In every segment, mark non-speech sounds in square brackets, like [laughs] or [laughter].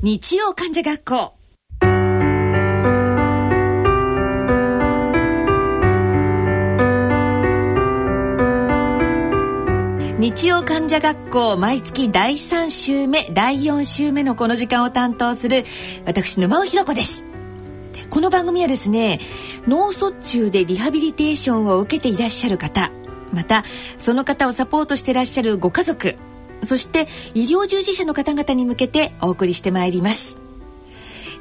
日曜患者学校。日曜患者学校毎月第3週目第4週目のこの時間を担当する私沼尾ひ子です。この番組はですね脳卒中でリハビリテーションを受けていらっしゃる方またその方をサポートしていらっしゃるご家族そして医療従事者の方々に向けてお送りしてまいります。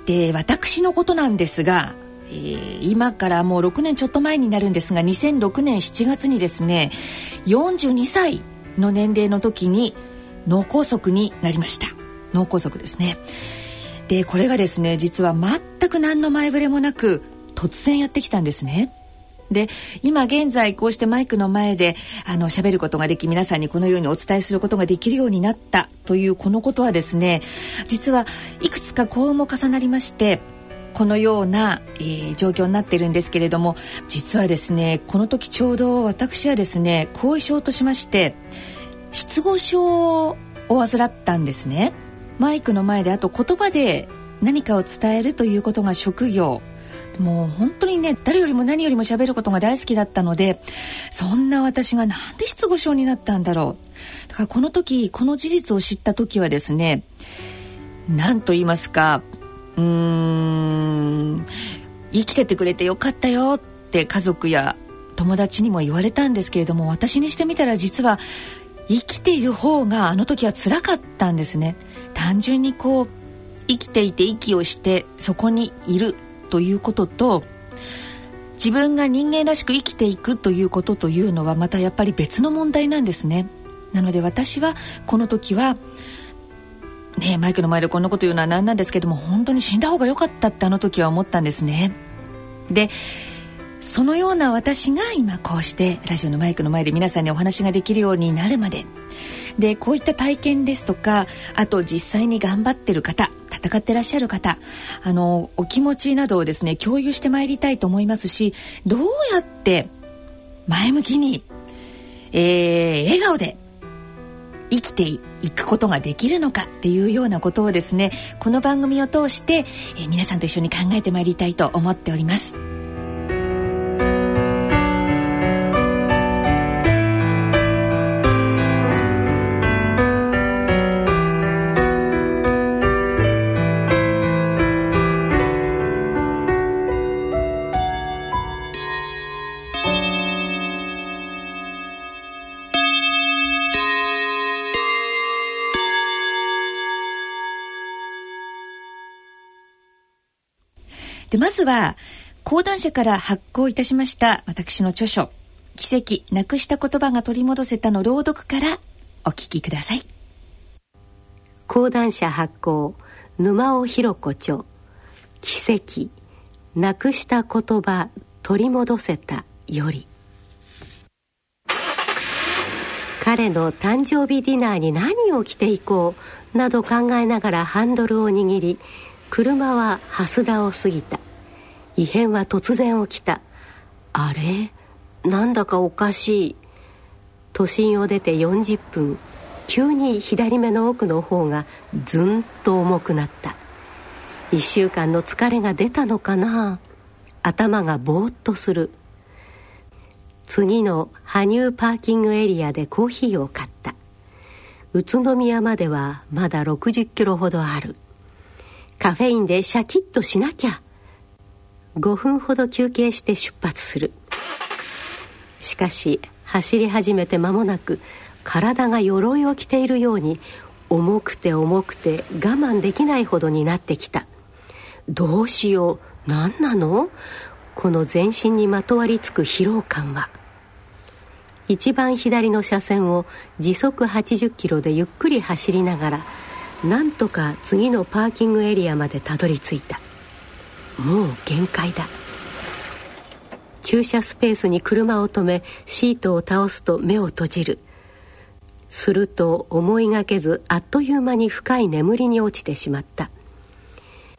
で私のことなんですが、えー、今からもう6年ちょっと前になるんですが2006年7月にですね42歳の年齢の時に脳梗塞になりました。脳梗塞ですね。でこれがですね実は全く何の前触れもなく突然やってきたんですね。で今現在こうしてマイクの前であの喋ることができ皆さんにこのようにお伝えすることができるようになったというこのことはですね実はいくつか幸運も重なりましてこのような、えー、状況になってるんですけれども実はですねこの時ちょうど私はですね後遺症としまして失語症を患ったんですね。マイクの前であと言葉で何かを伝えるということが職業。もう本当にね誰よりも何よりも喋ることが大好きだったのでそんな私がなんで失語症になったんだろう。だからこの時この事実を知った時はですね何と言いますかうーん生きててくれてよかったよって家族や友達にも言われたんですけれども私にしてみたら実は生きている方があの時は辛かったんですね。単純にこう生きていて息をしてそこにいるということと自分が人間らしく生きていくということというのはまたやっぱり別の問題なんですねなので私はこの時はねマイクの前でこんなこと言うのは何なんですけども本当に死んだ方が良かったってあの時は思ったんですね。でそのような私が今こうしてラジオのマイクの前で皆さんにお話ができるようになるまででこういった体験ですとかあと実際に頑張ってる方戦ってらっしゃる方あのお気持ちなどをですね共有してまいりたいと思いますしどうやって前向きに、えー、笑顔で生きていくことができるのかっていうようなことをですねこの番組を通して、えー、皆さんと一緒に考えてまいりたいと思っております。でまずは講談社から発行いたしました私の著書「奇跡なくした言葉が取り戻せた」の朗読からお聞きください。講談社発行沼尾弘子著「奇跡なくした言葉取り戻せた」より。彼の誕生日ディナーに何を着ていこうなど考えながらハンドルを握り車は蓮田を過ぎた。異変は突然起きた。あれ？なんだかおかしい。都心を出て40分。急に左目の奥の方がずんと重くなった。1週間の疲れが出たのかな？頭がぼーっとする。次の羽生パーキングエリアでコーヒーを買った。宇都宮まではまだ60キロほどある。カフェインでシャキッとしなきゃ。5分ほど休憩して出発する。しかし走り始めて間もなく体が鎧を着ているように重くて重くて我慢できないほどになってきた。どうしよう何なの？この全身にまとわりつく疲労感は。一番左の車線を時速80キロでゆっくり走りながらなんとか次のパーキングエリアまでたどり着いた。もう限界だ。駐車スペースに車を止めシートを倒すと目を閉じる。すると思いがけずあっという間に深い眠りに落ちてしまった。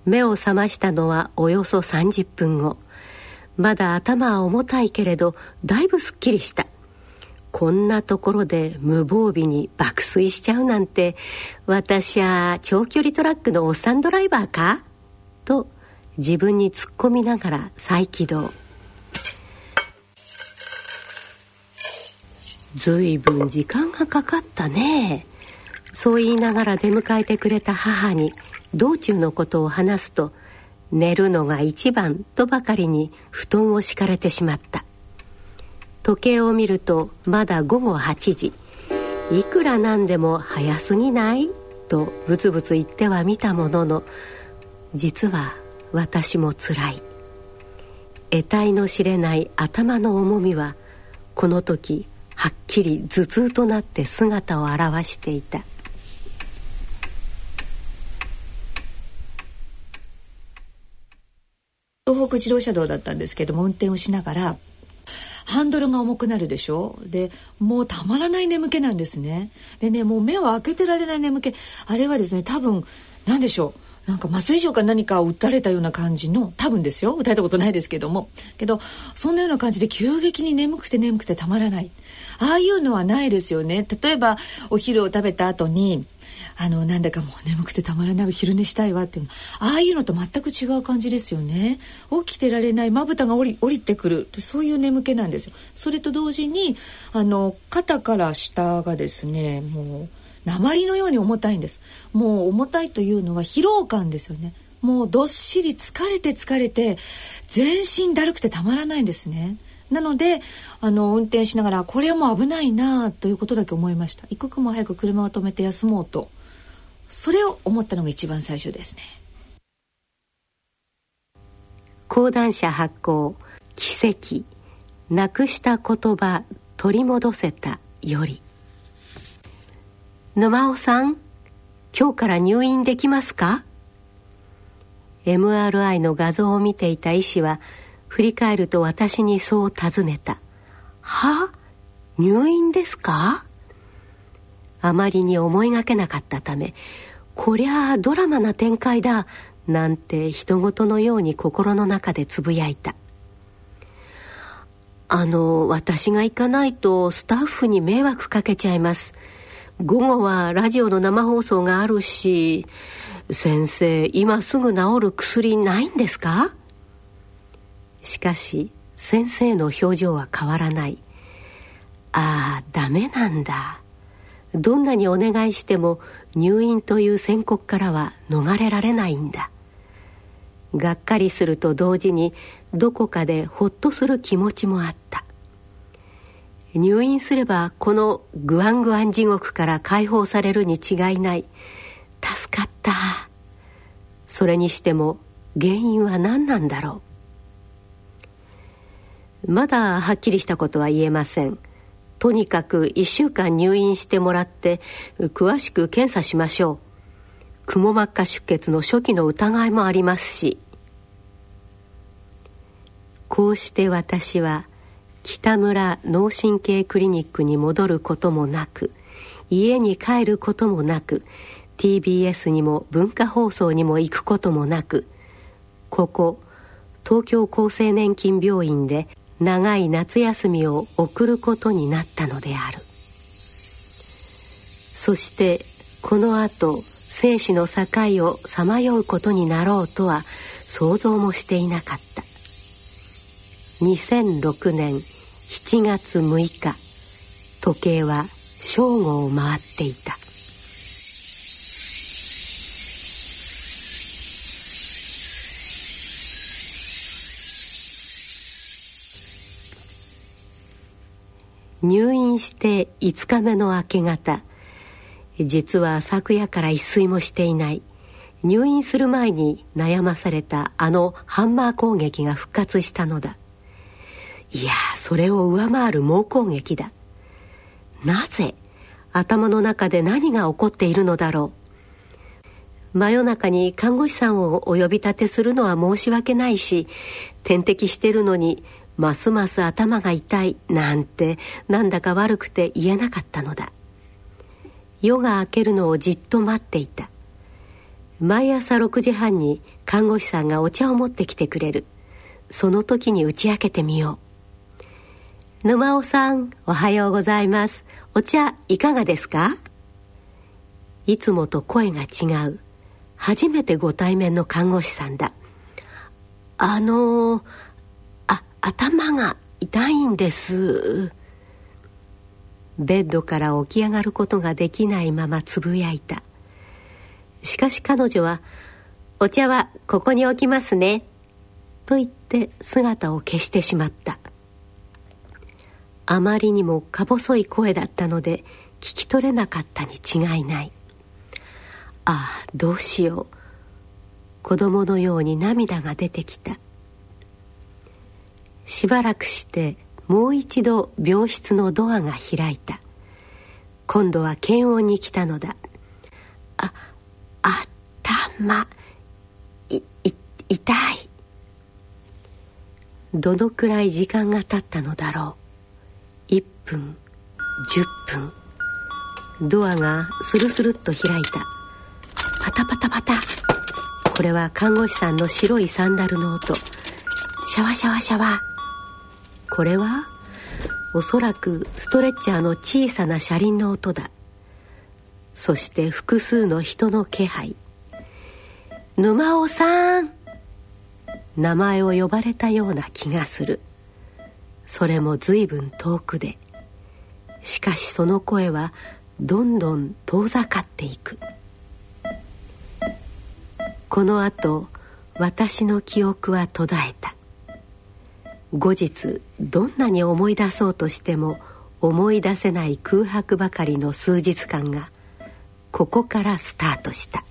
目を覚ましたのはおよそ30分後。まだ頭は重たいけれどだいぶすっきりした。こんなところで無防備に爆睡しちゃうなんて私は長距離トラックのおっさんドライバーか？と自分に突っ込みながら再起動。ずいぶん時間がかかったね。そう言いながら出迎えてくれた母に道中のことを話すと寝るのが一番とばかりに布団を敷かれてしまった。時計を見るとまだ午後8時。いくらなんでも早すぎない？とブツブツ言ってはみたものの実は私もつらい。得体の知れない頭の重みはこの時はっきり頭痛となって姿を現していた。東北自動車道だったんですけども運転をしながらハンドルが重くなるでしょ？でもうたまらない眠気なんですね。でねもう目を開けてられない眠気。あれはですね多分何でしょう？なんか麻酔錠か何かを打たれたような感じの多分ですよ。打たれたことないですけども。けどそんなような感じで急激に眠くて眠くてたまらない。ああいうのはないですよね。例えばお昼を食べた後にあのなんだかもう眠くてたまらない昼寝したいわっていうのああいうのと全く違う感じですよね。起きてられないまぶたが降り降りてくる。そういう眠気なんですよ。それと同時にあの肩から下がですねもう鉛のように重たいんです。もう重たいというのは疲労感ですよね。もうどっしり疲れて疲れて全身だるくてたまらないんですね。なのであの運転しながらこれはもう危ないなということだけ思いました。一刻も早く車を止めて休もうと。それを思ったのが一番最初ですね。講談社発行奇跡なくした言葉取り戻せたより。沼尾さん今日から入院できますか？MRI の画像を見ていた医師は振り返ると私にそう尋ねた「は？入院ですか?」あまりに思いがけなかったためこりゃあドラマな展開だなんて人事のように心の中でつぶやいた。あの私が行かないとスタッフに迷惑かけちゃいます。午後はラジオの生放送があるし先生今すぐ治る薬ないんですか？しかし先生の表情は変わらない。ああダメなんだ。どんなにお願いしても入院という宣告からは逃れられないんだ。がっかりすると同時にどこかでほっとする気持ちもあった。入院すればこのグアングアン地獄から解放されるに違いない。助かった。それにしても原因は何なんだろう。まだはっきりしたことは言えません。とにかく1週間入院してもらって詳しく検査しましょう。くも膜下出血の初期の疑いもありますし。こうして私は北村脳神経クリニックに戻ることもなく家に帰ることもなく TBS にも文化放送にも行くこともなくここ東京厚生年金病院で長い夏休みを送ることになったのである。そしてこのあと生死の境をさまようことになろうとは想像もしていなかった。2006年7月6日時計は正午を回っていた。入院して5日目の明け方実は昨夜から一睡もしていない。入院する前に悩まされたあのハンマー攻撃が復活したのだ。いやそれを上回る猛攻撃だ。なぜ頭の中で何が起こっているのだろう。真夜中に看護師さんをお呼び立てするのは申し訳ないし点滴してるのにますます頭が痛いなんてなんだか悪くて言えなかったのだ。夜が明けるのをじっと待っていた。毎朝6時半に看護師さんがお茶を持ってきてくれる。その時に打ち明けてみよう。沼尾さんおはようございます。お茶いかがですか？いつもと声が違う。初めてご対面の看護師さんだ。あのあ頭が痛いんです。ベッドから起き上がることができないままつぶやいた。しかし彼女は「お茶はここに置きますね」と言って姿を消してしまった。あまりにもか細い声だったので聞き取れなかったに違いない。ああどうしよう。子供のように涙が出てきた。しばらくしてもう一度病室のドアが開いた。今度は検温に来たのだ。あ頭いい痛い。どのくらい時間が経ったのだろう。分10分。ドアがスルスルっと開いた。パタパタパタ。これは看護師さんの白いサンダルの音。シャワシャワシャワ。これはおそらくストレッチャーの小さな車輪の音だ。そして複数の人の気配沼尾さん名前を呼ばれたような気がする。それも随分遠くで。しかしその声はどんどん遠ざかっていく。このあと私の記憶は途絶えた。後日どんなに思い出そうとしても思い出せない空白ばかりの数日間がここからスタートした。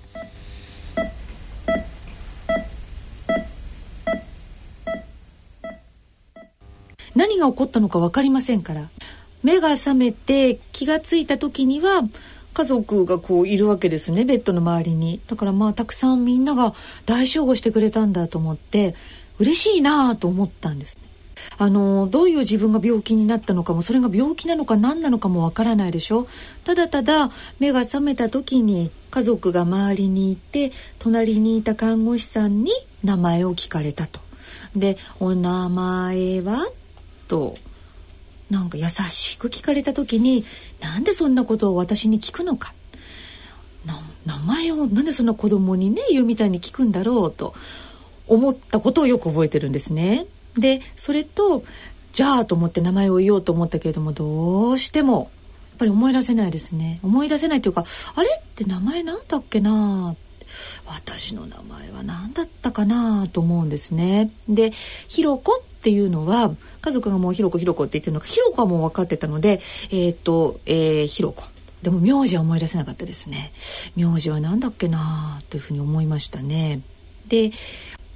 何が起こったのか分かりませんから。目が覚めて気が付いた時には家族がこういるわけですねベッドの周りにだからまあたくさんみんなが大集合してくれたんだと思って嬉しいなと思ったんですあのどういう自分が病気になったのかもそれが病気なのか何なのかもわからないでしょただただ目が覚めた時に家族が周りにいて隣にいた看護師さんに名前を聞かれたと。で「お名前は?」となんか優しく聞かれた時になんでそんなことを私に聞くのか。名前をなんでそんな子供にね言うみたいに聞くんだろうと思ったことをよく覚えてるんですね。でそれとじゃあと思って名前を言おうと思ったけれどもどうしてもやっぱり思い出せないですね。思い出せないというかあれって名前なんだっけな？私の名前は何だったかな？と思うんですね。でひろこっていうのは家族がもうひろこひろこって言ってるのかひろこはもう分かってたのでえっ、と、えー、ひろこ。でも名字は思い出せなかったですね。名字は何だっけなというふうに思いましたね。で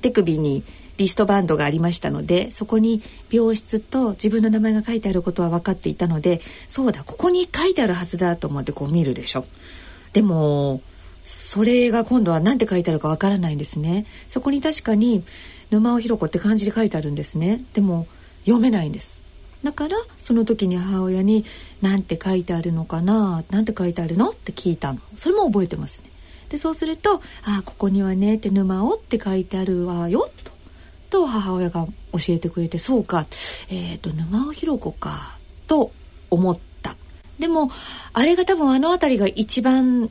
手首にリストバンドがありましたのでそこに病室と自分の名前が書いてあることは分かっていたのでそうだここに書いてあるはずだと思ってこう見るでしょ。でもそれが今度は何て書いてあるか分からないんですね。そこに確かに沼尾ひろ子って漢字で書いてあるんですね。でも読めないんです。だからその時に母親に「何て書いてあるのかな何て書いてあるの?」って聞いたの。それも覚えてますね。でそうすると「ああここにはね」って「沼尾」って書いてあるわよと。と母親が教えてくれてそうか。えっ、ー、と沼尾ひろ子かと思った。でもあれが多分あの辺りが一番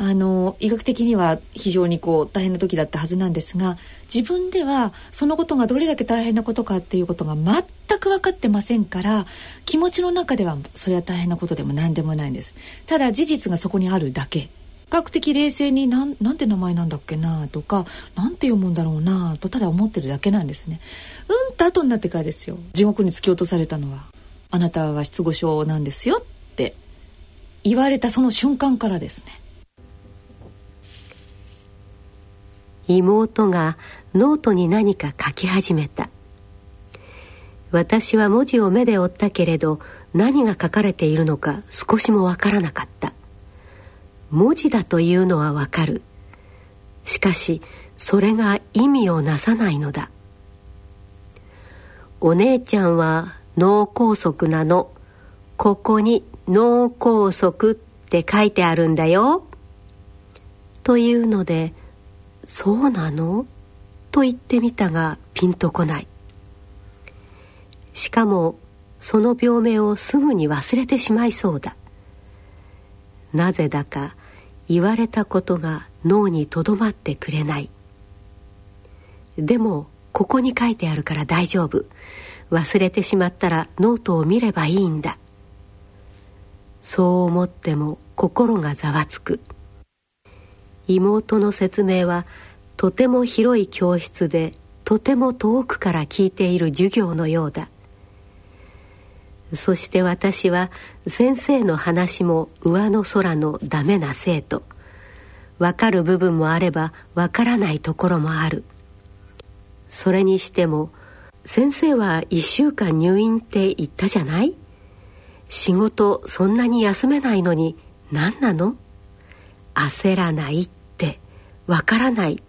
あの医学的には非常にこう大変な時だったはずなんですが自分ではそのことがどれだけ大変なことかっていうことが全く分かってませんから気持ちの中ではそれは大変なことでも何でもないんです。ただ事実がそこにあるだけ。比較的冷静になんなんて名前なんだっけなとかなんて読むんだろうなとただ思ってるだけなんですね。うんと後になってからですよ。地獄に突き落とされたのはあなたは失語症なんですよって言われたその瞬間からですね。妹がノートに何か書き始めた。私は文字を目で追ったけれど何が書かれているのか少しもわからなかった。文字だというのはわかる。しかしそれが意味をなさないのだ。お姉ちゃんは脳梗塞なの。ここに脳梗塞って書いてあるんだよ。というのでそうなの？と言ってみたがピンとこない。しかもその病名をすぐに忘れてしまいそうだ。なぜだか言われたことが脳にとどまってくれない。でもここに書いてあるから大丈夫。忘れてしまったらノートを見ればいいんだ。そう思っても心がざわつく。妹の説明はとても広い教室でとても遠くから聞いている授業のようだ。そして私は先生の話も上の空のダメな生徒。わかる部分もあればわからないところもある。それにしても先生は1週間入院って言ったじゃない？仕事そんなに休めないのに何なの？焦らない。わからない。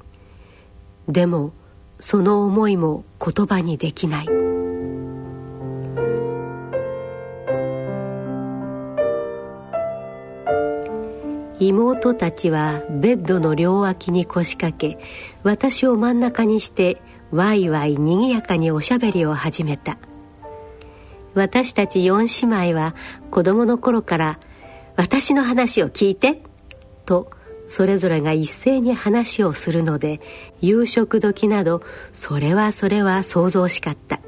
でもその思いも言葉にできない。妹たちはベッドの両脇に腰掛け私を真ん中にしてワイワイにぎやかにおしゃべりを始めた。私たち四姉妹は子供の頃から「私の話を聞いて」とそれぞれが一斉に話をするので夕食時などそれはそれは想像しかった。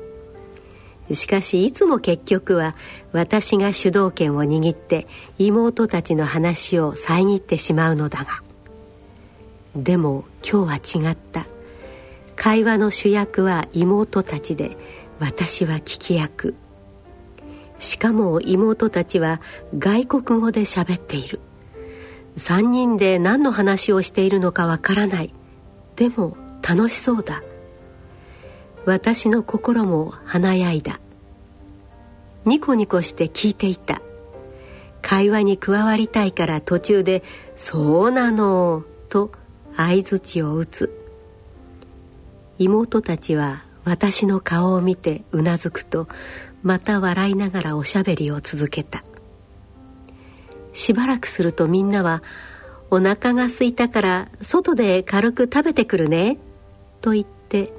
しかしいつも結局は私が主導権を握って妹たちの話を遮ってしまうのだが。でも今日は違った。会話の主役は妹たちで私は聞き役。しかも妹たちは外国語で喋っている。3人で何の話をしているのかわからない。でも楽しそうだ。私の心も華やいだ。ニコニコして聞いていた。会話に加わりたいから途中で「そうなの」と相づちを打つ。妹たちは私の顔を見てうなずくとまた笑いながらおしゃべりを続けた。しばらくするとみんなは「お腹が空いたから外で軽く食べてくるね」と言って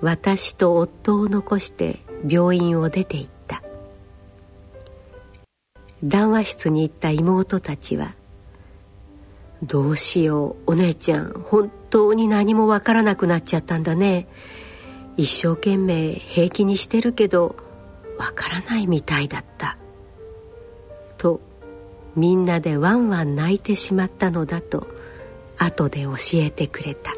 私と夫を残して病院を出て行った。談話室に行った妹たちは「どうしようお姉ちゃん本当に何もわからなくなっちゃったんだね。一生懸命平気にしてるけどわからないみたいだった」とみんなでワンワン泣いてしまったのだと後で教えてくれた。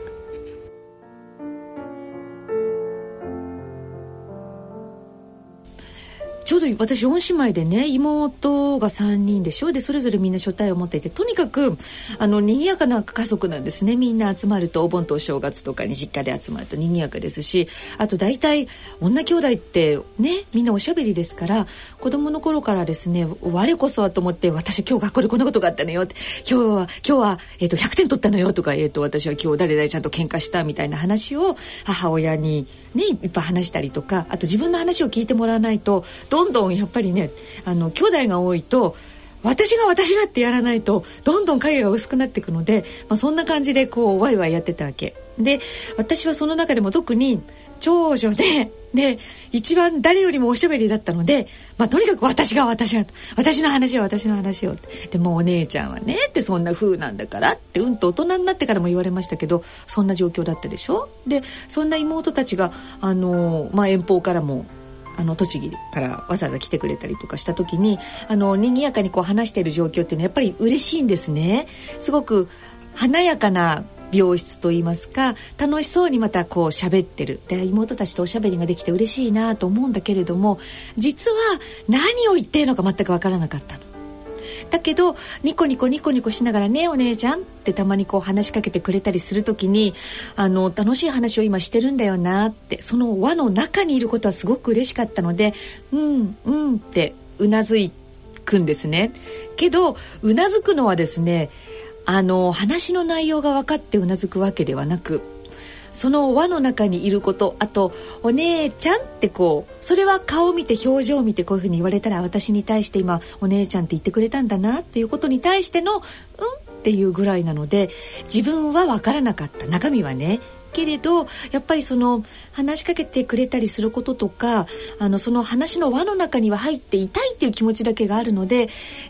ちょうど私4姉妹でね妹が3人でしょ？でそれぞれみんな所帯を持っていてとにかくあの賑やかな家族なんですね。みんな集まるとお盆とお正月とかに実家で集まると賑やかですしあと大体女兄弟ってねみんなおしゃべりですから子供の頃からですね我こそはと思って私今日学校でこんなことがあったのよって今日は今日は、えーと、100点取ったのよとか、えーと、私は今日誰々ちゃんと喧嘩したみたいな話を母親にねいっぱい話したりとかあと自分の話を聞いてもらわないとどどんどんやっぱりねあの兄弟が多いと私が私がってやらないとどんどん影が薄くなっていくので、まあ、そんな感じでこうワイワイやってたわけ。で私はその中でも特に長女でで一番誰よりもおしゃべりだったので、まあ、とにかく私が私が私の話を私の話をでもお姉ちゃんはねってそんな風なんだからってうんと大人になってからも言われましたけどそんな状況だったでしょ？でそんな妹たちがあの、まあ、遠方からもあの栃木からわざわざ来てくれたりとかした時にあの賑やかにこう話している状況っていうのはやっぱり嬉しいんですね。すごく華やかな病室といいますか楽しそうにまたこう喋ってるで妹たちとおしゃべりができて嬉しいなと思うんだけれども実は何を言ってるのか全く分からなかったの。だけどニコニコニコニコしながら「ねお姉ちゃん」ってたまにこう話しかけてくれたりする時にあの楽しい話を今してるんだよなってその輪の中にいることはすごく嬉しかったので「うんうん」ってうなずくんですね。けどうなずくのはですねあの話の内容が分かってうなずくわけではなくその輪の中にいることあと「お姉ちゃん」ってこうそれは顔を見て表情を見てこういうふうに言われたら私に対して今「お姉ちゃん」って言ってくれたんだなっていうことに対しての「うん」っていうぐらいなので自分は分からなかった。中身はね。けれどやっぱりその話しかけてくれたりすることとかあのその話の輪の中には入っていたいっていう気持ちだけがあるので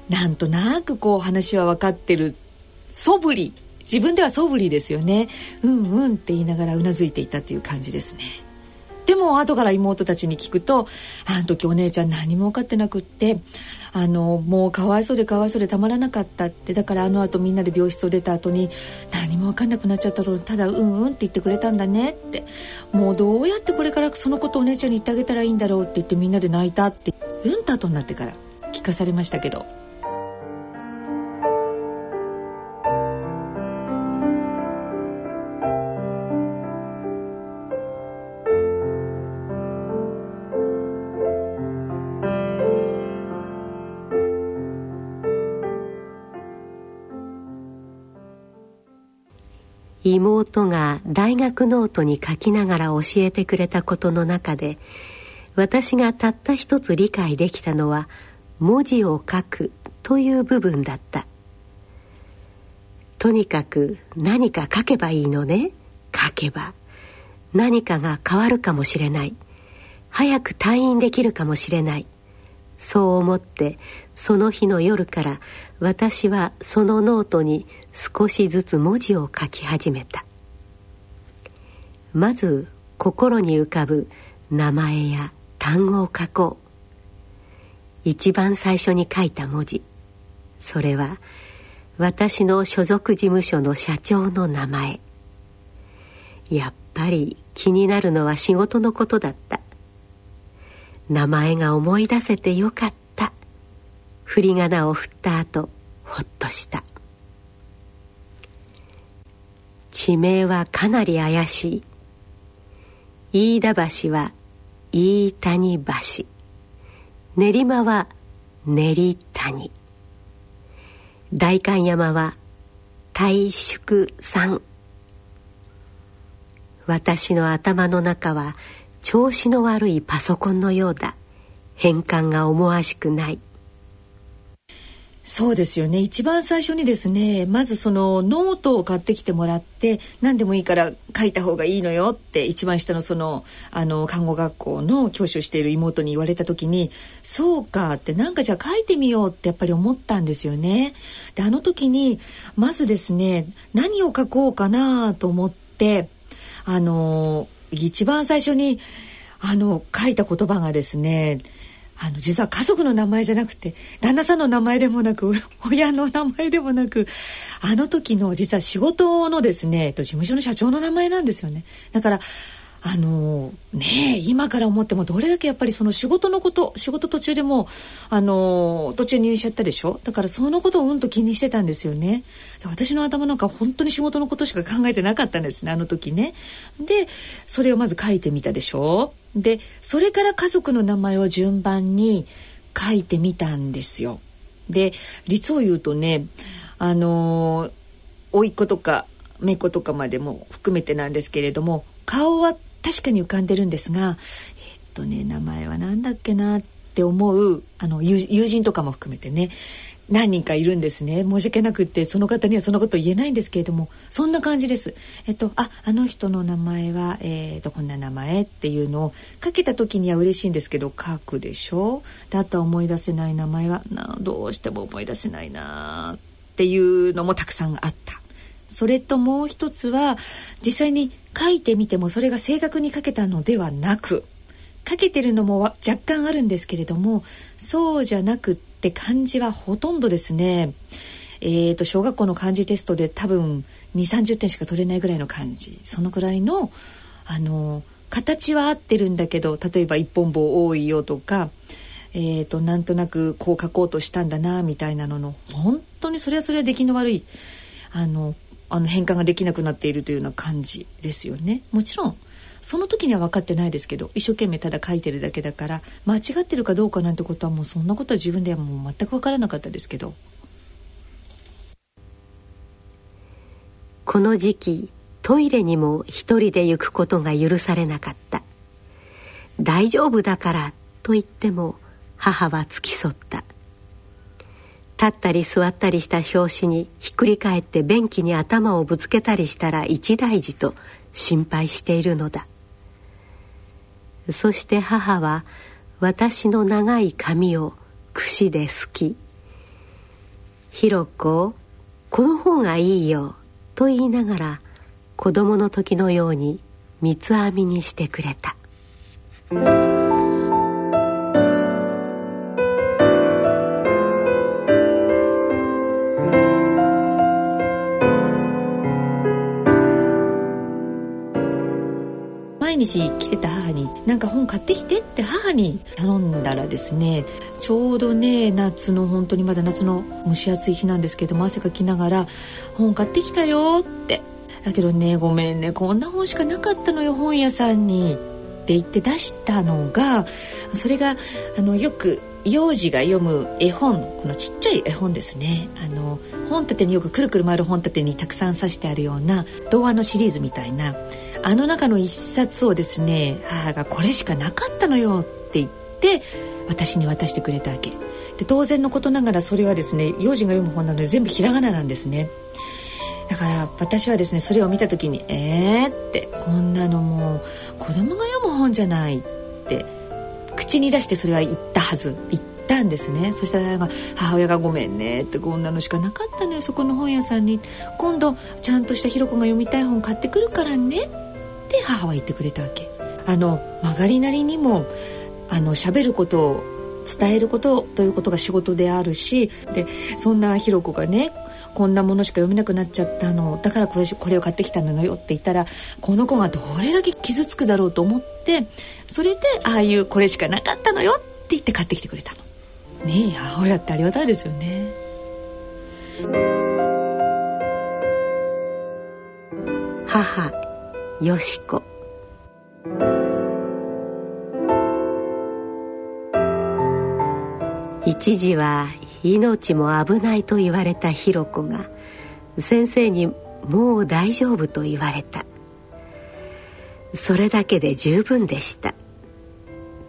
なんとなくこう話は分かってる。素振り。自分では素振りですよねうんうんって言いながらうなずいていたっていう感じですね。でも後から妹たちに聞くと「あの時お姉ちゃん何も分かってなくってあのもうかわいそうでかわいそうでたまらなかった」ってだからあのあとみんなで病室を出た後に「何も分かんなくなっちゃったのただうんうん」って言ってくれたんだねってもうどうやってこれからそのことお姉ちゃんに言ってあげたらいいんだろうって言ってみんなで泣いたってうんたとになってから聞かされましたけど。妹が大学ノートに書きながら教えてくれたことの中で私がたった一つ理解できたのは文字を書くという部分だった。とにかく何か書けばいいのね？書けば。何かが変わるかもしれない。早く退院できるかもしれない。そう思ってその日の夜から私はそのノートに少しずつ文字を書き始めた。まず心に浮かぶ名前や単語を書こう。一番最初に書いた文字。それは私の所属事務所の社長の名前。やっぱり気になるのは仕事のことだった。名前が思い出せてよかった。振り仮名を振った後ほっとした。地名はかなり怪しい。飯田橋は飯谷橋。練馬は練谷。代官山は大宿山。私の頭の中は調子の悪いパソコンのようだ。変換が思わしくない。そうですよね一番最初にですねまずそのノートを買ってきてもらって何でもいいから書いた方がいいのよって一番下のそのあの看護学校の教師をしている妹に言われた時にそうかってなんかじゃあ書いてみようってやっぱり思ったんですよね。であの時にまずですね何を書こうかなと思ってあの一番最初にあの書いた言葉がですねあの実は家族の名前じゃなくて旦那さんの名前でもなく [laughs] 親の名前でもなくあの時の実は仕事のですねえっと事務所の社長の名前なんですよね。だからあのね今から思ってもどれだけやっぱりその仕事のこと仕事途中でもあの途中入院しちゃったでしょ？だからそのことをうんと気にしてたんですよね。私の頭なんか本当に仕事のことしか考えてなかったんですねあの時ね。でそれをまず書いてみたでしょ？でそれから家族の名前を順番に書いてみたんですよ。で実を言うとねあの甥っ子とか姪っ子とかまでも含めてなんですけれども顔は確かに浮かんでるんですがえっとね名前は何だっけなって思うあの友人とかも含めてね何人かいるんですね。申し訳なくってその方にはそのこと言えないんですけれどもそんな感じです。えっとああの人の名前はえー、とこんな名前っていうのをかけた時には嬉しいんですけど書くでしょ？であとは思い出せない名前はなどうしても思い出せないなっていうのもたくさんあった。それともう一つは実際に書いてみてもそれが正確に書けたのではなく書けてるのも若干あるんですけれどもそうじゃなくって漢字はほとんどですね。えーと小学校の漢字テストで多分2 3 0点しか取れないぐらいの漢字。そのくらいのあの形は合ってるんだけど例えば一本棒多いよとかえーとなんとなくこう書こうとしたんだなみたいなのの本当にそれはそれは出来の悪いあのあの変換ができなくなっているというような感じですよね。もちろんその時には分かってないですけど一生懸命ただ書いてるだけだから間違ってるかどうかなんてことはもうそんなことは自分ではもう全く分からなかったですけど。この時期トイレにも一人で行くことが許されなかった。大丈夫だからと言っても母は付き添った。立ったり座ったりした拍子にひっくり返って便器に頭をぶつけたりしたら一大事と心配しているのだ。そして母は私の長い髪を櫛ですき「ひろここの方がいいよ」と言いながら子供の時のように三つ編みにしてくれた。日来てた母に「なんか本買ってきて」って母に頼んだらですねちょうどね夏の本当にまだ夏の蒸し暑い日なんですけども汗かきながら「本買ってきたよ」って「だけどねごめんねこんな本しかなかったのよ本屋さんに」って言って出したのがそれがあのよく幼児が読む絵本このちっちゃい絵本ですねあの本立てによくくるくる回る本立てにたくさん刺してあるような童話のシリーズみたいなあの中の一冊をですね母が「これしかなかったのよ」って言って私に渡してくれたわけで当然のことながらそれはですね幼児が読む本なので全部ひらがななんですねだから私はですねそれを見た時に「えー?」ってこんなのもう子供が読む本じゃないって口に出してそれは言ったはず。言ったんですね。そしたら母親が「ごめんね」ってこんなのしかなかったのよ。そこの本屋さんに。今度ちゃんとしたひろ子が読みたい本買ってくるからね。って母は言ってくれたわけ。あの曲がりなりにもあの喋ることを伝えることということが仕事であるしでそんなひろ子がねこんなものしか読めなくなっちゃったのだからこれこれを買ってきたのよって言ったらこの子がどれだけ傷つくだろうと思ってそれでああいうこれしかなかったのよって言って買ってきてくれたの。ねえ母親ってありがたいですよね。母よしこ一時は命も危ないと言われたひろ子が先生にもう大丈夫と言われた。それだけで十分でした。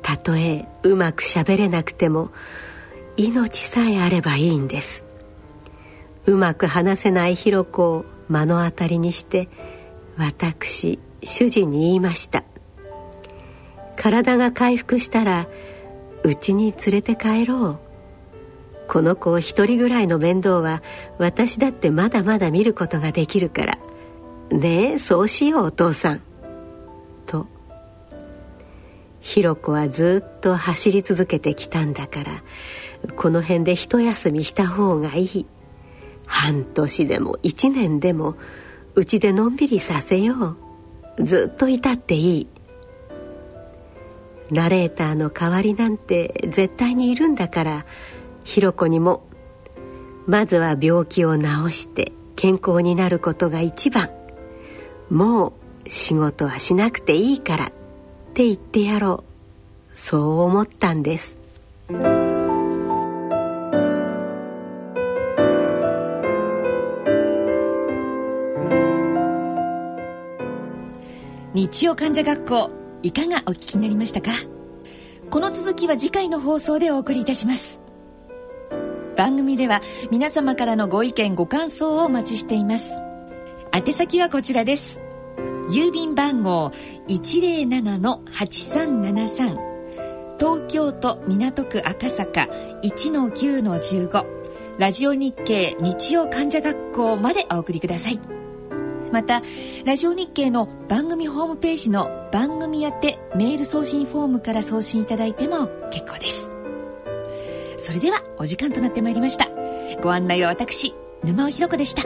たとえうまくしゃべれなくても命さえあればいいんです。うまく話せないひろ子を目の当たりにして私主人に言いました。体が回復したらうちに連れて帰ろう。この子を一人ぐらいの面倒は私だってまだまだ見ることができるから。ねえそうしようお父さん。と。ひろ子はずっと走り続けてきたんだからこの辺で一休みした方がいい。半年でも一年でもうちでのんびりさせよう。ずっといたっていい。ナレーターの代わりなんて絶対にいるんだからひろ子にもまずは病気を治して健康になることが一番。もう仕事はしなくていいからって言ってやろう。そう思ったんです。日曜患者学校いかがお聞きになりましたか？この続きは次回の放送でお送りいたします。番組では皆様からのご意見ご感想をお待ちしています。宛先はこちらです。郵便番号107-8373東京都港区赤坂1-9-15ラジオ日経日曜患者学校までお送りください。またラジオ日経の番組ホームページの番組宛てメール送信フォームから送信いただいても結構です。それではお時間となってまいりました。ご案内は私沼尾ひろ子でした。